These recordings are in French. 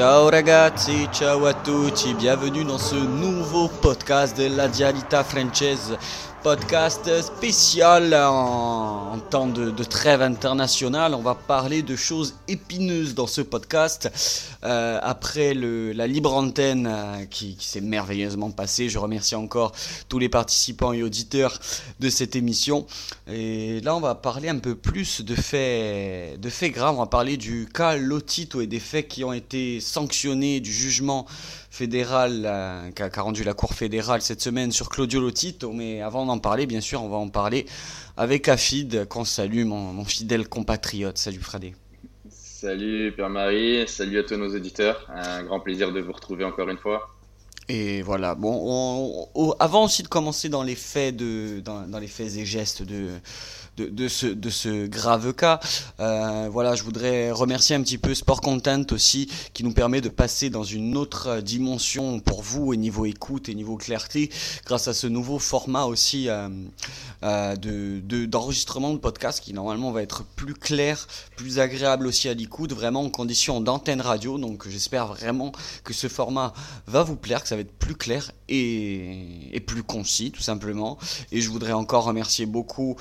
Ciao ragazzi, ciao à tutti, bienvenue dans ce nouveau podcast de la Dialita Francese podcast spécial en, temps de, trêve internationale. On va parler de choses épineuses dans ce podcast. Euh, après la libre antenne euh, qui, s'est merveilleusement passée, je remercie encore tous les participants et auditeurs de cette émission. Et là, on va parler un peu plus de faits graves. On va parler du cas Lotito et des faits qui ont été sanctionnés, du jugement fédéral euh, qu'a rendu la Cour fédérale cette semaine sur Claudio Lotito. Mais avant d'en parler, bien sûr, on va en parler avec Afid, qu'on salue, mon, fidèle compatriote. Salut Fradé. Salut Pierre-Marie, salut à tous nos auditeurs. Un grand plaisir de vous retrouver encore une fois. Et voilà. Bon, avant aussi de commencer dans les faits de, dans les faits et gestes de de, ce, de ce grave cas. Euh, voilà, je voudrais remercier un petit peu Sport Content aussi, qui nous permet de passer dans une autre dimension pour vous au niveau écoute et niveau clarté, grâce à ce nouveau format aussi euh, euh, de, d'enregistrement de, podcast qui normalement va être plus clair, plus agréable aussi à l'écoute, vraiment en condition d'antenne radio. Donc j'espère vraiment que ce format va vous plaire, que ça va être plus clair et, et plus concis tout simplement. Et je voudrais encore remercier beaucoup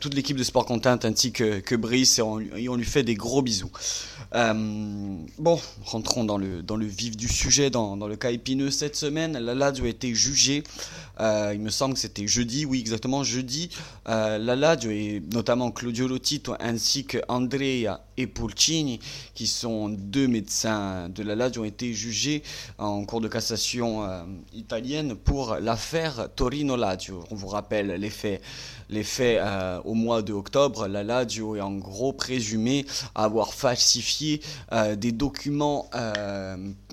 toutes les l'équipe de Sport Content ainsi que, Brice et on, lui fait des gros bisous. Euh, bon, rentrons dans le, dans le vif du sujet, dans, dans le cas épineux cette semaine. La Lazio a été jugée, euh, il me semble que c'était jeudi, oui exactement jeudi. Euh, la Lazio et notamment Claudio Lotito ainsi que Andrea et Pulcini, qui sont deux médecins de la Lazio, ont été jugés en cours de cassation italienne pour l'affaire Torino-Lazio. On vous rappelle les faits les faits euh, au mois de octobre, la Lazio est en gros présumé avoir falsifié euh, des documents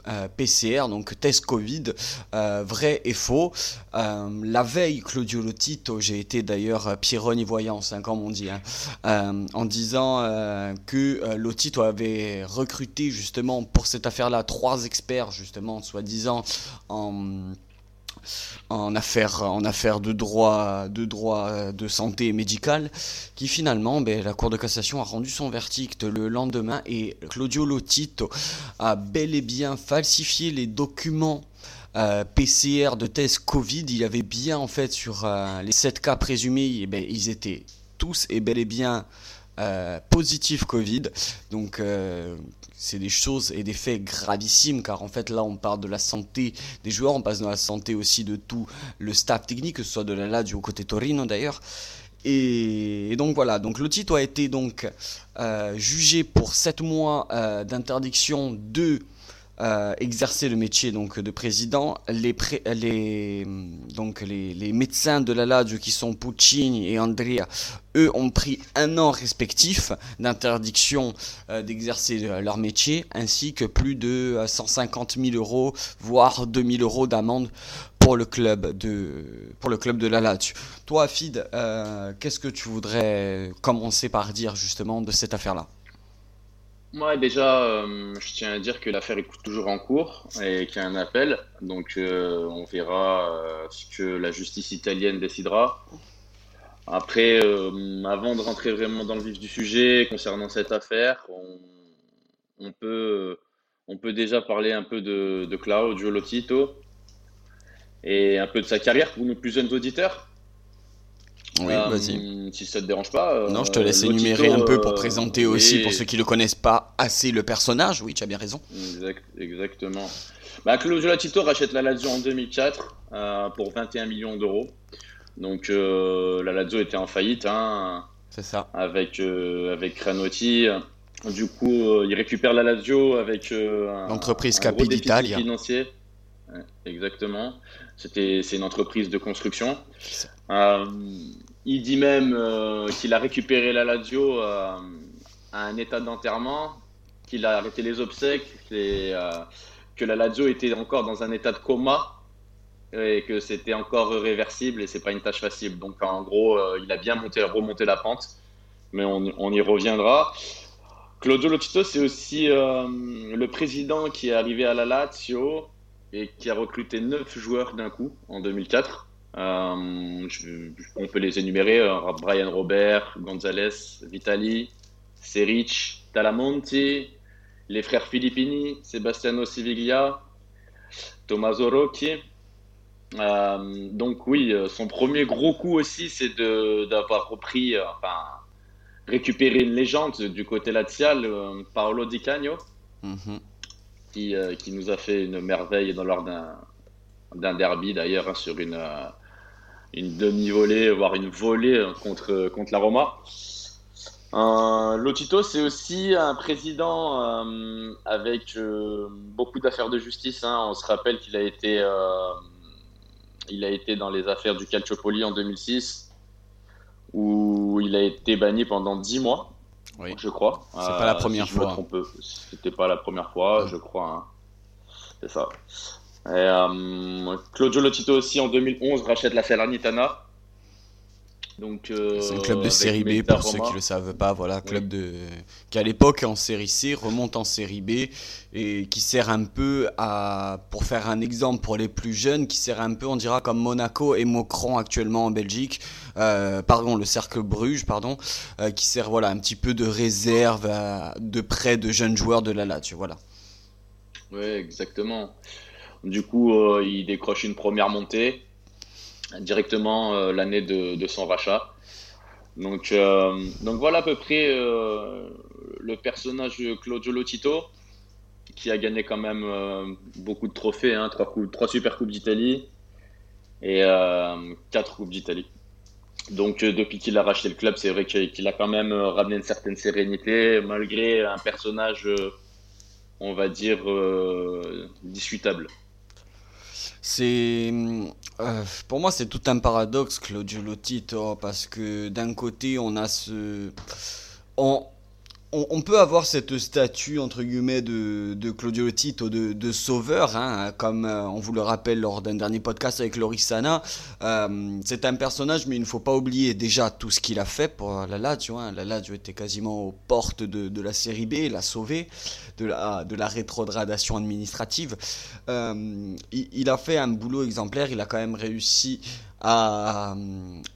euh, PCR, donc test Covid, vrai et faux. la veille, Claudio Lotito, j'ai été d'ailleurs Pierroni voyant, 5 ans on dit, hein, en disant que Lotito avait recruté justement pour cette affaire-là trois experts, justement, soi-disant en en affaires en affaire de droit de droit de santé médicale qui finalement ben, la Cour de cassation a rendu son verdict le lendemain et Claudio Lotito a bel et bien falsifié les documents euh, PCR de test Covid, il avait bien en fait sur euh, les 7 cas présumés, eh ben, ils étaient tous et bel et bien euh, positifs Covid. Donc c'est des choses et des faits gravissimes car en fait là on parle de la santé des joueurs, on passe dans la santé aussi de tout le staff technique, que ce soit de la Lazio côté Torino d'ailleurs. Et, donc voilà, donc le titre a été donc euh, jugé pour 7 mois euh, d'interdiction de euh, exercer le métier donc de président. Les, les, donc les, médecins de la Lazio qui sont Puccini et Andrea, eux ont pris un an respectif d'interdiction euh, d'exercer leur métier, ainsi que plus de 150 euh, 000 euros, voire 2 000 euros d'amende pour le club de pour le club de la Lazio. Toi, Fid, qu'est-ce que tu voudrais commencer par dire justement de cette affaire-là? Moi, déjà, euh, je tiens à dire que l'affaire est toujours en cours et qu'il y a un appel. Donc, euh, on verra euh, ce que la justice italienne décidera. Après, avant de rentrer vraiment dans le vif du sujet concernant cette affaire, on, peut, on peut déjà parler un peu de, de Claudio Lotito et un peu de sa carrière pour nos plus jeunes auditeurs. Oui, euh, vas-y. Si ça te dérange pas. Euh, non, je te laisse énumérer un peu pour euh, présenter aussi, pour ceux qui ne le connaissent pas assez, le personnage. Oui, tu as bien raison. exactement. Bah, Claudio Latito rachète la Lazio en 2004 pour 21 millions d'euros. Donc la Lazio était en faillite. Hein, C'est ça. Avec, avec Cranotti. Du coup, il récupère la Lazio avec l'entreprise Capi d'Italia. financier. exactement. C'était, c'est une entreprise de construction. Euh, il dit même euh, qu'il a récupéré la Lazio euh, à un état d'enterrement, qu'il a arrêté les obsèques, et, que la Lazio était encore dans un état de coma et que c'était encore réversible et c'est pas une tâche facile. Donc en gros, il a bien monté, remonté la pente, mais on, y reviendra. Claudio Lotito, c'est aussi le président qui est arrivé à la Lazio et qui a recruté 9 joueurs d'un coup en 2004. Euh, on peut les énumérer euh, Brian Robert, Gonzalez, Vitali, Seric, Talamonti, les frères Filippini, Sebastiano Siviglia, Tommaso Rocchi. Euh, donc oui, son premier gros coup aussi, c'est d'avoir repris, enfin, récupéré une légende du côté latial, Paolo Di Cagno, mhm. qui, qui, nous a fait une merveille dans lors d'un derby d'ailleurs hein, sur une, une demi-volée, voire une volée contre, contre la Roma. Euh, Lotito, c'est aussi un président euh, avec euh, beaucoup d'affaires de justice. Hein. On se rappelle qu'il a été, il a été dans les affaires du Calciopoli en 2006, où il a été banni pendant 10 mois, je crois. C'est pas la première fois. C'était pas la première fois, je crois. Hein. C'est ça. Claudio Lotito aussi en 2011 rachète la Salernitana euh, c'est un club de série B pour ceux qui le savent pas. Voilà, club de qui à l'époque en série C remonte en série B et qui sert un peu à, pour faire un exemple pour les plus jeunes, qui sert un peu, on dira comme Monaco et Mocron actuellement en Belgique. Euh, pardon, le cercle Bruges, pardon, euh, qui sert voilà un petit peu de réserve de près de jeunes joueurs de la Lazio. Voilà. Oui, exactement. Du coup, il décroche une première montée directement euh, l'année de, son rachat. Donc, euh, donc voilà à peu près euh, le personnage de Claudio Lotito, qui a gagné quand même beaucoup de trophées, hein, trois, trois super coupes d'Italie et quatre coupes d'Italie. Donc depuis qu'il a racheté le club, c'est vrai qu'il a quand même ramené une certaine sérénité, malgré un personnage, on va dire, discutable. C'est euh, pour moi c'est tout un paradoxe Claudio Lotito parce que d'un côté on a ce on, on, peut avoir cette statue entre guillemets de, de Claudio Tito de, de sauveur, hein, comme euh, on vous le rappelle lors d'un dernier podcast avec Lorissana. Euh, c'est un personnage, mais il ne faut pas oublier déjà tout ce qu'il a fait pour la Lazio. Hein. La Lazio était quasiment aux portes de, la série B, l'a sauvé de la, de la rétrogradation administrative. Euh, il, a fait un boulot exemplaire, il a quand même réussi à,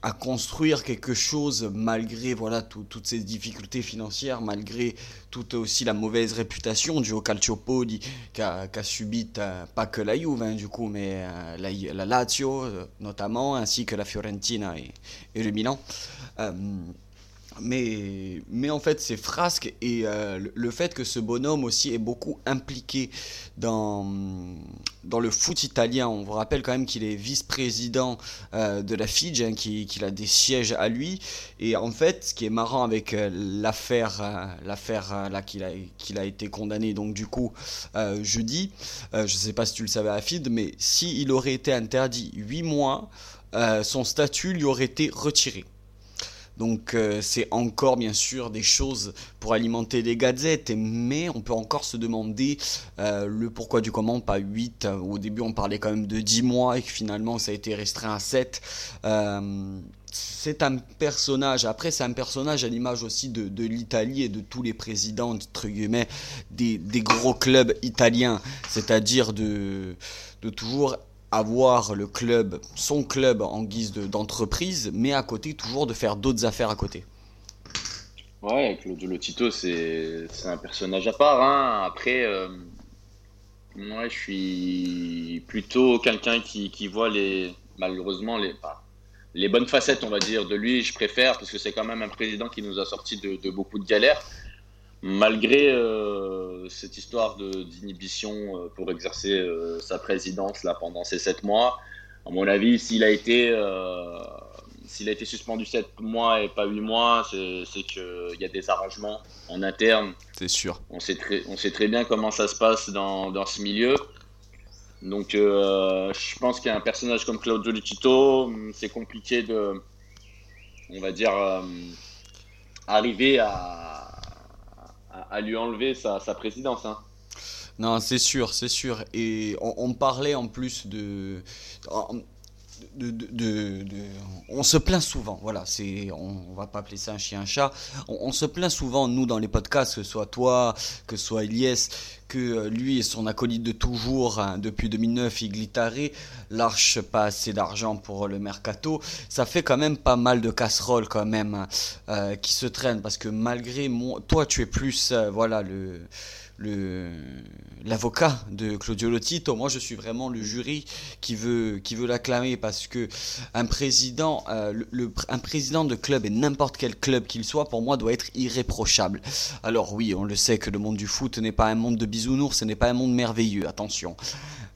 à, construire quelque chose malgré voilà toutes ces difficultés financières, malgré toute aussi la mauvaise réputation du Calciopoli qu'a qu subi pas que la Juve hein, du coup, mais euh, la, la, Lazio euh, notamment, ainsi que la Fiorentina et, le Milan. Euh, mais, mais en fait, c'est Frasque et euh, le fait que ce bonhomme aussi est beaucoup impliqué dans, dans le foot italien. On vous rappelle quand même qu'il est vice-président euh, de la Fidj, hein, qu'il a des sièges à lui. Et en fait, ce qui est marrant avec euh, l'affaire l'affaire là qu'il a, qu'il a été condamné, donc du coup, jeudi, je ne sais pas si tu le savais à Fid, mais s'il aurait été interdit 8 mois, son statut lui aurait été retiré. Donc euh, c'est encore bien sûr des choses pour alimenter les gadgets, mais on peut encore se demander euh, le pourquoi du comment, pas 8. Au début on parlait quand même de 10 mois et que finalement ça a été restreint à 7. Euh, c'est un personnage, après c'est un personnage à l'image aussi de, l'Italie et de tous les présidents, entre guillemets, des, des gros clubs italiens, c'est-à-dire de, de toujours avoir le club, son club en guise d'entreprise, mais à côté toujours de faire d'autres affaires à côté. Ouais, Claudio Lotito, c'est un personnage à part. Hein. Après, euh, moi, je suis plutôt quelqu'un qui, qui, voit les, malheureusement les, les bonnes facettes, on va dire, de lui. Je préfère parce que c'est quand même un président qui nous a sorti de, de beaucoup de galères malgré euh, cette histoire d'inhibition euh, pour exercer euh, sa présidence là pendant ces sept mois, à mon avis, s'il a été a été suspendu sept mois et pas huit mois, c'est qu'il y a des arrangements en interne. C'est sûr. On sait, très, on sait très bien comment ça se passe dans, dans ce milieu. Donc, je pense qu'un personnage comme Claudio Lucito, c'est compliqué de, on va dire, arriver à, à, lui enlever sa, présidence. Hein. Non, c'est sûr, c'est sûr. Et on, parlait en plus de, on se plaint souvent, voilà, c'est, on, va pas appeler ça un chien un chat, on, se plaint souvent, nous, dans les podcasts, que ce soit toi, que ce soit Elias, que euh, lui et son acolyte de toujours, hein, depuis 2009, Iglitare, lâchent pas assez d'argent pour le mercato, ça fait quand même pas mal de casseroles quand même, hein, euh, qui se traînent, parce que malgré toi, tu es plus, euh, voilà, le l'avocat de Claudio Lotito. Moi, je suis vraiment le jury qui veut qui veut l'acclamer parce que un président, euh, un président de club et n'importe quel club qu'il soit, pour moi, doit être irréprochable. Alors oui, on le sait que le monde du foot n'est pas un monde de bisounours, ce n'est pas un monde merveilleux. Attention.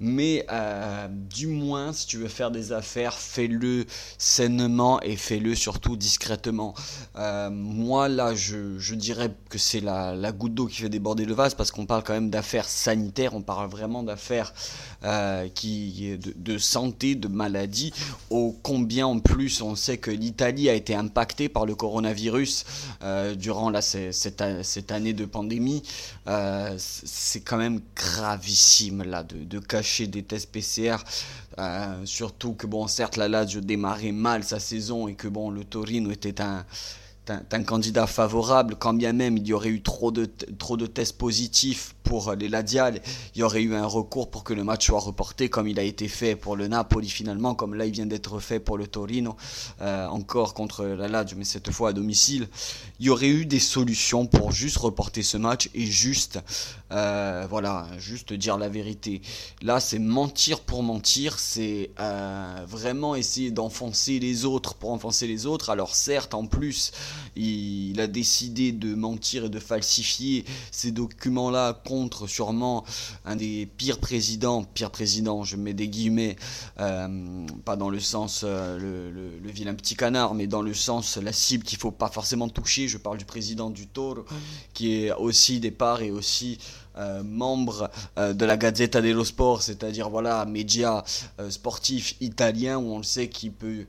Mais euh, du moins, si tu veux faire des affaires, fais-le sainement et fais-le surtout discrètement. Euh, moi, là, je, dirais que c'est la, goutte d'eau qui fait déborder le vase parce qu'on parle quand même d'affaires sanitaires, on parle vraiment d'affaires euh, qui, de, de, santé, de maladie. Au combien en plus, on sait que l'Italie a été impactée par le coronavirus durant cette, année de pandémie. C'est quand même gravissime là de cacher des tests PCR. Euh, surtout que bon, certes, la Lazio démarrait mal sa saison et que bon, le Torino était un candidat favorable, quand bien même il y aurait eu trop de, trop de tests positifs pour les Ladiales, il y aurait eu un recours pour que le match soit reporté comme il a été fait pour le Napoli finalement, comme là il vient d'être fait pour le Torino, euh, encore contre la Lazio, mais cette fois à domicile. Il y aurait eu des solutions pour juste reporter ce match et juste, euh, voilà, juste dire la vérité. Là c'est mentir pour mentir, c'est euh, vraiment essayer d'enfoncer les autres pour enfoncer les autres. Alors certes en plus, il, a décidé de mentir et de falsifier ces documents-là sûrement un des pires présidents, pire président, je mets des guillemets, euh, pas dans le sens euh, le, vilain petit canard, mais dans le sens la cible qu'il faut pas forcément toucher. Je parle du président du Toro, qui est aussi départ et aussi euh, membre de la Gazzetta dello Sport, c'est-à-dire voilà, média sportif italien où on le sait qu'il peut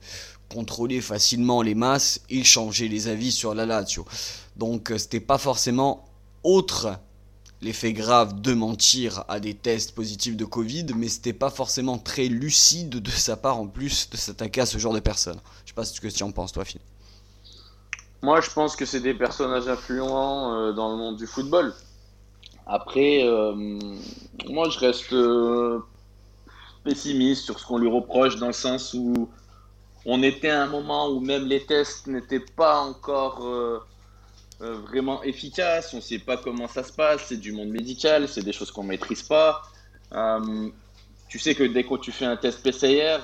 contrôler facilement les masses et changer les avis sur la Lazio. Donc euh, c'était pas forcément autre l'effet grave de mentir à des tests positifs de Covid, mais c'était pas forcément très lucide de sa part en plus de s'attaquer à ce genre de personnes. Je sais pas ce que tu en penses toi Phil. Moi je pense que c'est des personnages influents euh, dans le monde du football. Après, euh, moi je reste pessimiste sur ce qu'on lui reproche dans le sens où on était à un moment où même les tests n'étaient pas encore euh, euh, vraiment efficaces. On ne sait pas comment ça se passe. C'est du monde médical, c'est des choses qu'on ne maîtrise pas. Euh, tu sais que dès que tu fais un test PCR,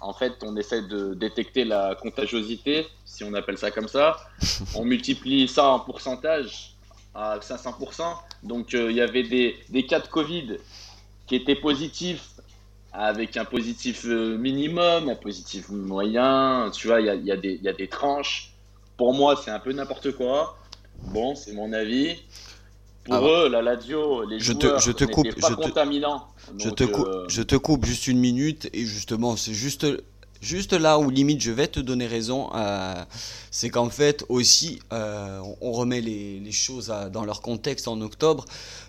en fait, on essaie de détecter la contagiosité, si on appelle ça comme ça. On multiplie ça en pourcentage à 500%. Donc, il y avait des, des cas de Covid qui étaient positifs avec un positif euh, minimum, un positif moyen. Tu vois, il y a, y, a y a, des tranches. Pour moi, c'est un peu n'importe quoi. Bon, c'est mon avis. Pour ah eux, la Lazio, les je joueurs te, je te coupe, pas je contaminants. je, te coupe, euh, je te coupe juste une minute et justement, c'est juste Juste là où limite je vais te donner raison, euh, c'est qu'en fait aussi euh, on remet les, choses dans leur contexte en octobre.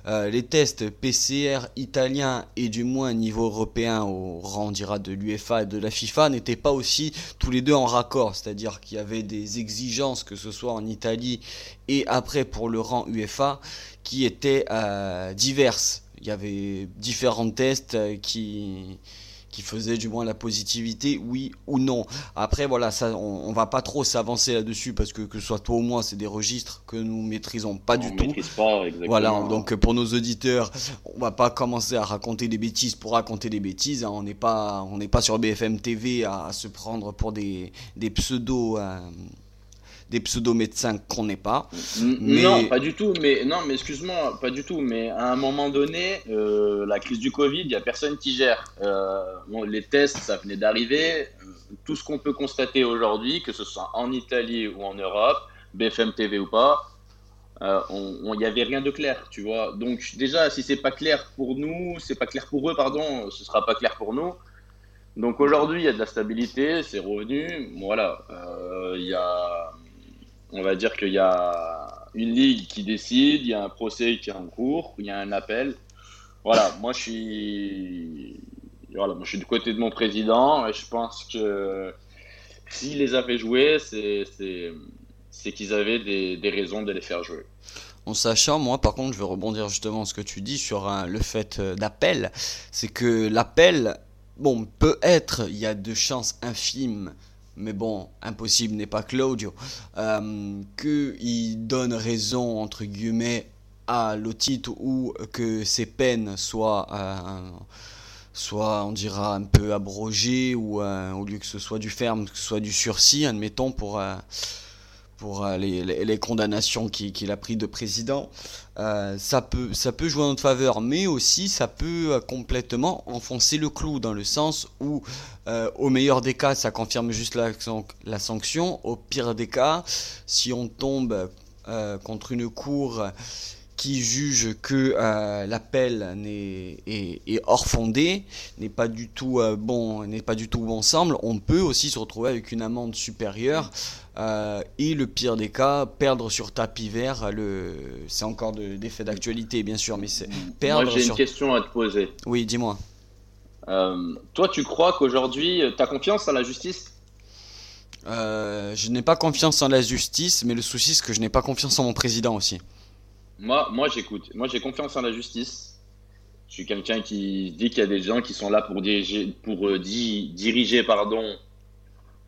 Euh, les tests PCR italiens et du moins niveau européen au rang dira de l'UEFA et de la FIFA n'étaient pas aussi tous les deux en raccord, c'est-à-dire qu'il y avait des exigences que ce soit en Italie et après pour le rang UEFA qui étaient diverses. Il y avait différents tests qui qui faisait du moins la positivité, oui ou non. Après, voilà, ça, on, on va pas trop s'avancer là-dessus parce que que ce soit toi ou moi, c'est des registres que nous maîtrisons pas du tout. Pas, voilà, donc pour nos auditeurs, on va pas commencer à raconter des bêtises pour raconter des bêtises. Hein. On n'est pas, on n'est pas sur BFM TV à, se prendre pour des, des pseudo. Euh, des pseudo-médecins qu'on n'est pas. Non, pas du tout. Mais non, mais excuse-moi, pas du tout. Mais à un moment donné, euh, la crise du Covid, il y a personne qui gère. Euh, les tests, ça venait d'arriver. Tout ce qu'on peut constater aujourd'hui, que ce soit en Italie ou en Europe, BFM TV ou pas, il euh, n'y avait rien de clair, tu vois. Donc déjà, si c'est pas clair pour nous, c'est pas clair pour eux, pardon, ce sera pas clair pour nous. Donc aujourd'hui, il y a de la stabilité, c'est revenu. Voilà, il y a on va dire qu'il y a une ligue qui décide, il y a un procès qui est en cours, il y a un appel. Voilà, moi je suis, voilà, moi je suis du côté de mon président et je pense que s'il les avait joués, c'est qu'ils avaient des, raisons de les faire jouer. En sachant, moi par contre, je veux rebondir justement ce que tu dis sur le fait euh, d'appel, c'est que l'appel, bon, peut être, il y a de chances infimes mais bon, impossible n'est pas Claudio, euh, qu'il donne raison, entre guillemets, à Lotito ou que ses peines soient, soit on dira un peu abrogées ou au lieu que ce soit du ferme, que ce soit du sursis, admettons pour pour euh, les, condamnations qu'il a pris de président, euh, ça, peut, ça peut jouer en notre faveur, mais aussi ça peut euh, complètement enfoncer le clou dans le sens où, au meilleur des cas, ça confirme juste la, la, sanction, au pire des cas, si on tombe contre une cour qui juge que l'appel est, est, hors fondé, n'est pas du tout bon, n'est pas du tout ensemble, on peut aussi se retrouver avec une amende supérieure euh, et le pire des cas, perdre sur tapis vert, le... c'est encore des faits d'actualité bien sûr, mais c'est perdre. Moi j'ai une question à te poser. Oui, dis-moi. Euh, toi, tu crois qu'aujourd'hui, tu as confiance en la justice? Euh, Je n'ai pas confiance en la justice, mais le souci c'est que je n'ai pas confiance en mon président aussi. Moi, moi j'écoute. Moi j'ai confiance en la justice. Je suis quelqu'un qui dit qu'il y a des gens qui sont là pour diriger, pour diriger pardon,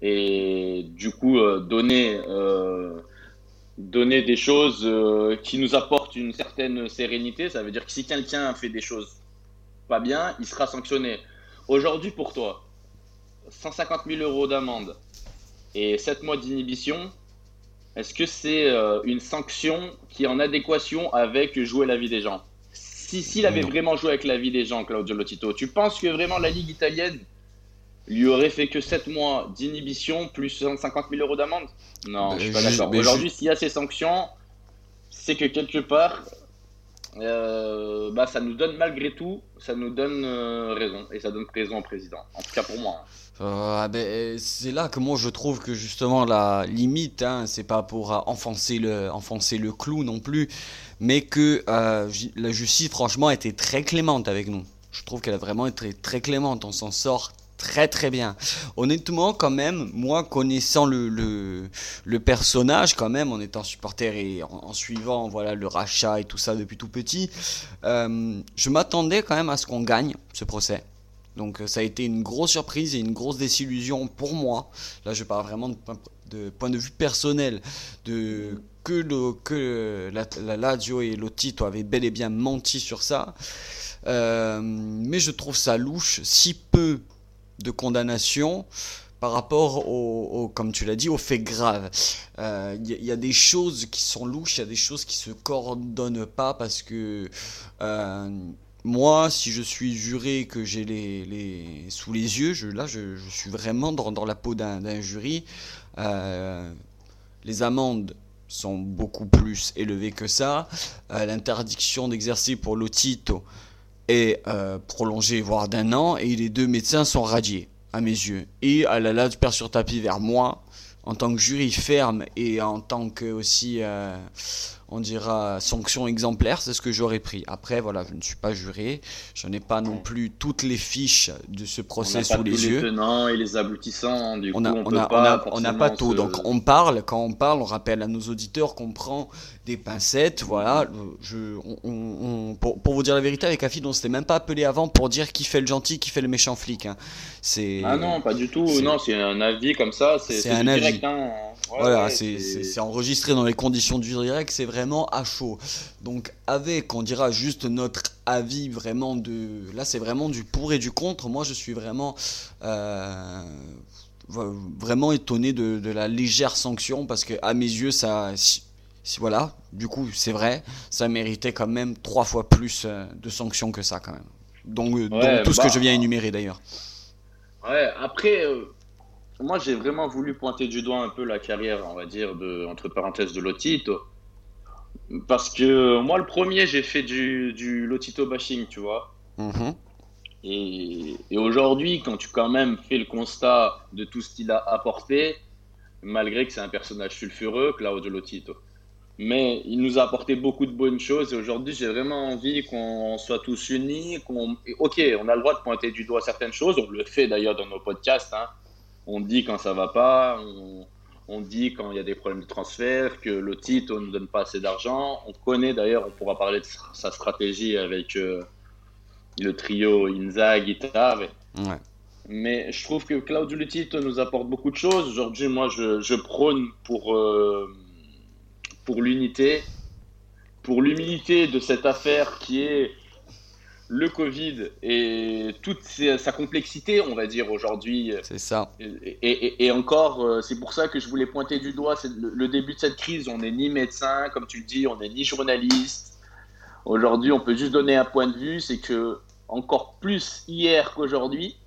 et du coup euh, donner euh, donner des choses euh, qui nous apportent une certaine sérénité. Ça veut dire que si quelqu'un fait des choses pas bien, il sera sanctionné. Aujourd'hui, pour toi, 150 000 euros d'amende et 7 mois d'inhibition, est-ce que c'est une sanction qui est en adéquation avec jouer la vie des gens? Si s'il avait vraiment joué avec la vie des gens, Claudio Lotito, tu penses que vraiment la Ligue italienne lui aurait fait que 7 mois d'inhibition plus 150 000 euros d'amende? Non, je suis pas d'accord. Aujourd'hui, s'il y a ces sanctions, c'est que quelque part, euh, bah, ça nous donne malgré tout, ça nous donne euh, raison. Et ça donne raison au président. En tout cas pour moi. Euh, ah ben, c'est là que moi je trouve que justement la limite, hein, c'est pas pour enfoncer le, enfoncer le clou non plus, mais que la justice franchement été très clémente avec nous. Je trouve qu'elle a vraiment été très clémente. On s'en sort très très bien. Honnêtement, quand même, moi connaissant le, personnage, quand même, en étant supporter et en, suivant voilà le rachat et tout ça depuis tout petit, euh, je m'attendais quand même à ce qu'on gagne ce procès. Donc ça a été une grosse surprise et une grosse désillusion pour moi. Là, je parle vraiment de, point de vue personnel, de que, la, la et Lotito avaient bel et bien menti sur ça. Euh, mais je trouve ça louche, si peu de condamnation par rapport au, comme tu l'as dit, aux faits graves. Il euh, y, a des choses qui sont louches, il y a des choses qui se coordonnent pas parce que euh, moi, si je suis juré que j'ai les, les, sous les yeux, je, là, je, suis vraiment dans, dans la peau d'un jury. Euh, les amendes sont beaucoup plus élevées que ça. L'interdiction d'exercer pour l'otito est euh, prolongé, voire d'un an, et les deux médecins sont radiés, à mes yeux. Et à la là, perds sur tapis vers moi, en tant que jury ferme et en tant que aussi euh, on dira, sanction exemplaire, c'est ce que j'aurais pris. Après, voilà, je ne suis pas juré, je n'ai pas non plus toutes les fiches de ce procès sous les, yeux. Les tenants et les aboutissants, du on n'a on a, pas tout. Donc on parle, quand on parle, on rappelle à nos auditeurs qu'on prend des pincettes, voilà. Je, on, pour, vous dire la vérité, avec Afid, on s'était même pas appelé avant pour dire qui fait le gentil, qui fait le méchant flic. Hein. Ah non, pas du tout. Non, c'est un avis comme ça. C'est un avis. Hein. Voilà, c'est enregistré dans les conditions du direct, c'est vraiment à chaud. Donc avec, on dira juste notre avis vraiment de... Là, c'est vraiment du pour et du contre. Moi, je suis vraiment... Euh, vraiment étonné de, la légère sanction parce que à mes yeux ça si, voilà du coup c'est vrai ça méritait quand même trois fois plus euh, de sanctions que ça quand même donc, euh, tout ce que je viens bah, énumérer d'ailleurs ouais après moi j'ai vraiment voulu pointer du doigt un peu la carrière on va dire de entre parenthèses de Lotito parce que moi, le premier, j'ai fait du, du Lotito bashing, tu vois. Mhm. Et, et aujourd'hui, quand tu quand même fais le constat de tout ce qu'il a apporté, malgré que c'est un personnage sulfureux, Claudio Lotito, mais il nous a apporté beaucoup de bonnes choses. Et aujourd'hui, j'ai vraiment envie qu'on soit tous unis. Qu'on... Ok, on a le droit de pointer du doigt certaines choses. On le fait d'ailleurs dans nos podcasts. Hein. On dit quand ça va pas. On on dit quand il y a des problèmes de transfert que le titre ne donne pas assez d'argent. On connaît d'ailleurs, on pourra parler de sa stratégie avec euh, le trio Inzaghi, Tave. Ouais. Mais je trouve que Claudio Lutito nous apporte beaucoup de choses. Aujourd'hui, moi, je, prône pour, euh, pour l'unité, pour l'humilité de cette affaire qui est le Covid et toute sa complexité, on va dire aujourd'hui. C'est ça. Et, encore, euh, c'est pour ça que je voulais pointer du doigt le, le, début de cette crise. On n'est ni médecin, comme tu le dis, on n'est ni journaliste. Aujourd'hui, on peut juste donner un point de vue, c'est que encore plus hier qu'aujourd'hui,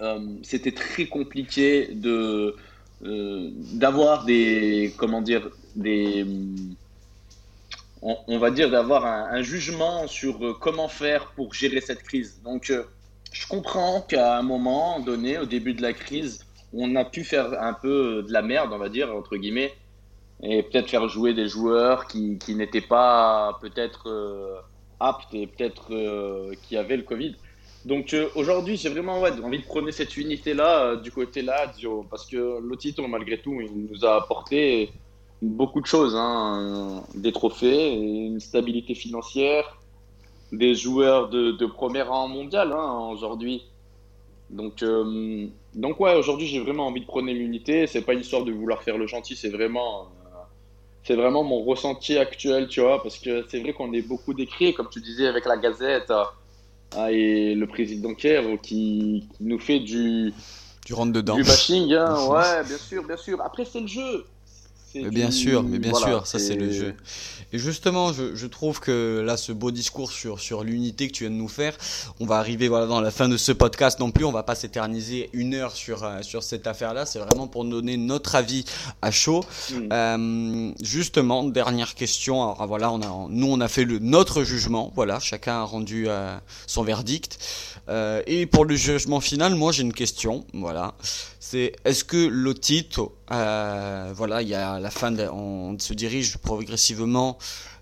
euh, c'était très compliqué de euh, d'avoir des comment dire des on, va dire d'avoir un, jugement sur euh, comment faire pour gérer cette crise. Donc, euh, je comprends qu'à un moment donné, au début de la crise, on a pu faire un peu de la merde, on va dire, entre guillemets, et peut-être faire jouer des joueurs qui, n'étaient pas peut-être euh, aptes et peut-être qui avaient le Covid. Donc aujourd'hui, j'ai vraiment envie de prôner cette unité-là du côté là, parce que Lotito, malgré tout, il nous a apporté beaucoup de choses, hein. des trophées, une stabilité financière, des joueurs de, de premier rang mondial hein, aujourd'hui. Donc, euh, donc ouais, aujourd'hui j'ai vraiment envie de prôner l'unité. C'est pas une histoire de vouloir faire le gentil, c'est vraiment, euh, c'est vraiment mon ressenti actuel, tu vois, parce que c'est vrai qu'on est beaucoup décrit, comme tu disais avec la Gazette euh, et le président Kerr qui, qui, nous fait du du rentre dedans, du bashing. Hein. ouais, bien sûr, bien sûr. Après c'est le jeu bien sûr, mais bien sûr, ça c'est le jeu. Et justement, je, trouve que là, ce beau discours sur, sur l'unité que tu viens de nous faire, on va arriver voilà, dans la fin de ce podcast non plus, on va pas s'éterniser une heure sur, euh, sur cette affaire-là, c'est vraiment pour donner notre avis à chaud. Mm. Euh, justement, dernière question, alors voilà, on a, nous on a fait le, notre jugement, voilà, chacun a rendu euh, son verdict. et pour le jugement final, moi j'ai une question, voilà c'est est-ce que Lotito, euh, voilà, il y a la fin, on se dirige progressivement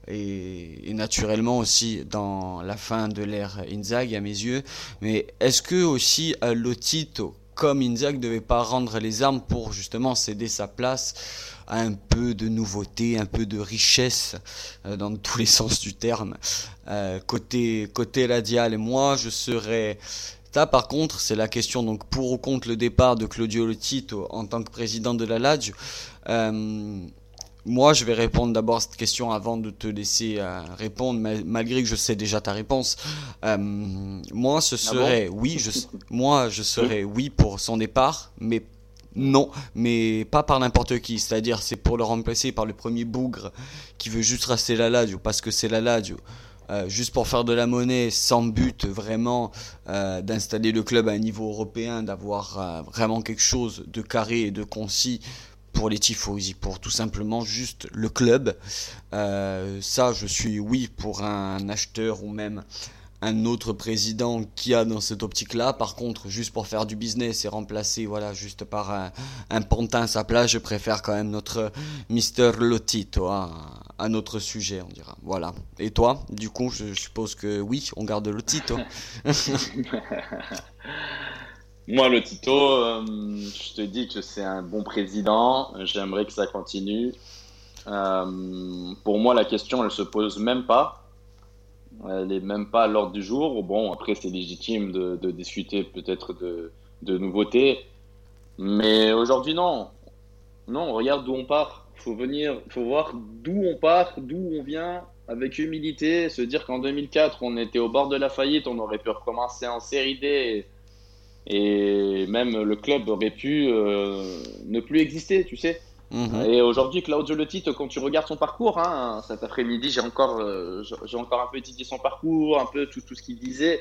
et, naturellement aussi dans la fin de l'ère Inzaghi à mes yeux, mais est-ce que aussi euh, Lotito, comme Inzaghi, devait pas rendre les armes pour justement céder sa place à un peu de nouveauté, un peu de richesse euh, dans tous les sens du terme? Côté côté radial et moi je serais par contre, c'est la question donc pour ou contre le départ de Claudio Lotito en tant que président de la Lazio. Euh, moi, je vais répondre d'abord à cette question avant de te laisser euh, répondre, malgré que je sais déjà ta réponse. Euh, moi, ce ah serait oui, je, moi, je serais oui pour son départ, mais non, mais pas par n'importe qui. C'est-à-dire, c'est pour le remplacer par le premier bougre qui veut juste rester la Lazio parce que c'est la Lazio. Euh, juste pour faire de la monnaie, sans but vraiment euh, d'installer le club à un niveau européen, d'avoir euh, vraiment quelque chose de carré et de concis pour les tifosi, pour tout simplement juste le club. ça, je suis oui pour un acheteur ou même un autre président qui a dans cette optique-là. Par contre, juste pour faire du business et remplacer, voilà, juste par un, pantin à sa place, je préfère quand même notre Mister Lotito à, à, notre sujet, on dira. Voilà. Et toi, du coup, je, suppose que oui, on garde Lotito. Moi, Lotito, euh, je te dis que c'est un bon président. J'aimerais que ça continue. Euh, pour moi, la question, elle se pose même pas elle n'est même pas à l'ordre du jour. Bon, après, c'est légitime de, discuter peut-être de, nouveautés. Mais aujourd'hui, non. Non, regarde d'où on part. Il faut venir, faut voir d'où on part, d'où on vient, avec humilité. Se dire qu'en 2004, on était au bord de la faillite, on aurait pu recommencer en série D. Et, même le club aurait pu euh, ne plus exister, tu sais. Mhm. Et aujourd'hui, Claudio Lotito, quand tu regardes son parcours, hein, cet après-midi, j'ai encore, euh, encore un peu étudié son parcours, un peu tout, tout ce qu'il disait.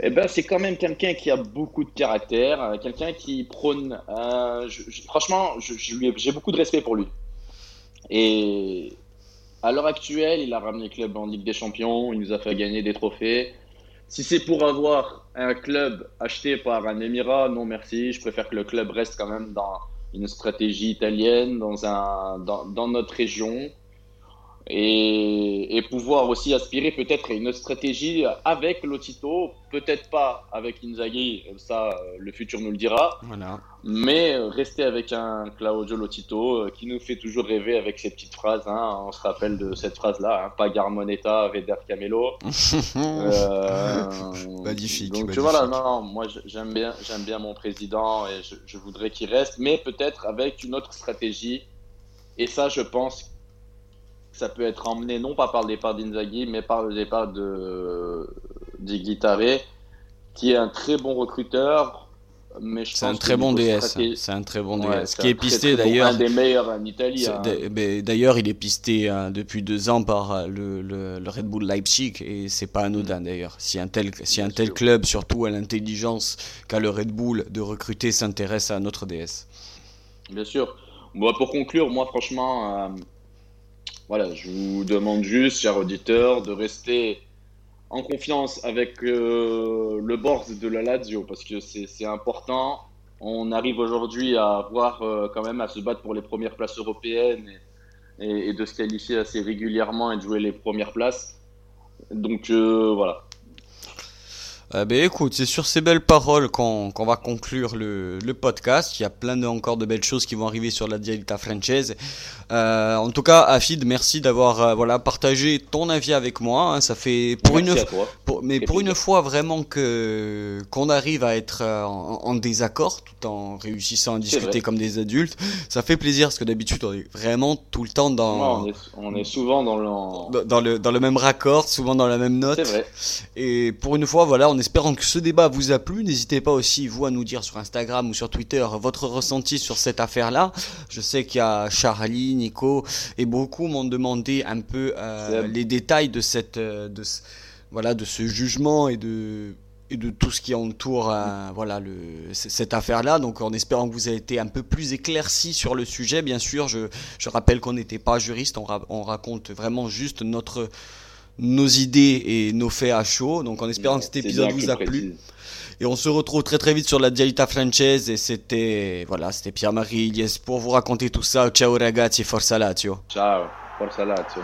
Eh ben, c'est quand même quelqu'un qui a beaucoup de caractère, euh, quelqu'un qui prône. Euh, franchement, j'ai beaucoup de respect pour lui. Et à l'heure actuelle, il a ramené le club en Ligue des Champions, il nous a fait gagner des trophées. Si c'est pour avoir un club acheté par un émirat, non merci. Je préfère que le club reste quand même dans, une stratégie italienne dans, un, dans, dans notre région et, et, pouvoir aussi aspirer peut-être à une autre stratégie avec Lotito, peut-être pas avec Inzaghi, ça le futur nous le dira, voilà. mais rester avec un Claudio Lotito euh, qui nous fait toujours rêver avec ses petites phrases, hein. on se rappelle de cette phrase-là, hein, pas Garmonetta, Veder Camelo. euh, magnifique. Donc voilà, non, moi j'aime bien, j'aime bien mon président et je, je voudrais qu'il reste, mais peut-être avec une autre stratégie, et ça je pense ça peut être emmené non pas par le départ d'Inzaghi, mais par le départ de d'Iglitare, qui est un très bon recruteur, c'est un, très bon DS. C'est un très bon DS. Qui est pisté d'ailleurs. un des meilleurs en Italie. Hein. D'ailleurs, il est pisté hein, depuis deux ans par euh, le, le, Red Bull Leipzig et c'est pas anodin mm. d'ailleurs. Si un tel, si un tel club, surtout à l'intelligence qu'a le Red Bull de recruter, s'intéresse à notre DS. Bien sûr. Bon, pour conclure, moi franchement, euh, voilà, je vous demande juste, chers auditeurs, de rester en confiance avec euh, le board de la Lazio parce que c'est important. On arrive aujourd'hui à voir euh, quand même à se battre pour les premières places européennes et, de se qualifier assez régulièrement et de jouer les premières places. Donc euh, voilà, euh, ben écoute, c'est sur ces belles paroles qu'on va conclure le, le, podcast. Il y a plein de, encore de belles choses qui vont arriver sur la Dialita Française. Euh, en tout cas, Afid, merci d'avoir euh, voilà partagé ton avis avec moi. Hein. ça fait pour une pour, mais pour une fois vraiment que qu'on arrive à être euh, en, désaccord tout en réussissant à discuter comme des adultes. Ça fait plaisir parce que d'habitude on est vraiment tout le temps dans. on, est, on, est, souvent dans le dans le dans le même raccord, souvent dans la même note. Vrai. Et pour une fois, voilà, on est espérant que ce débat vous a plu. N'hésitez pas aussi, vous, à nous dire sur Instagram ou sur Twitter votre ressenti sur cette affaire-là. Je sais qu'il y a Charlie, Nico et beaucoup m'ont demandé un peu euh, les détails de cette, euh, de, voilà, de ce jugement et de et de tout ce qui entoure euh, voilà le, cette affaire-là. Donc en espérant que vous avez été un peu plus éclairci sur le sujet, bien sûr, je, je rappelle qu'on n'était pas juriste, on, on, raconte vraiment juste notre nos idées et nos faits à chaud. Donc en espérant que cet épisode vous a plu. Et on se retrouve très très vite sur la Dialita Française et c'était voilà, c'était Pierre-Marie Ilyes pour vous raconter tout ça. Ciao ragazzi, forza Lazio. Ciao, forza Lazio.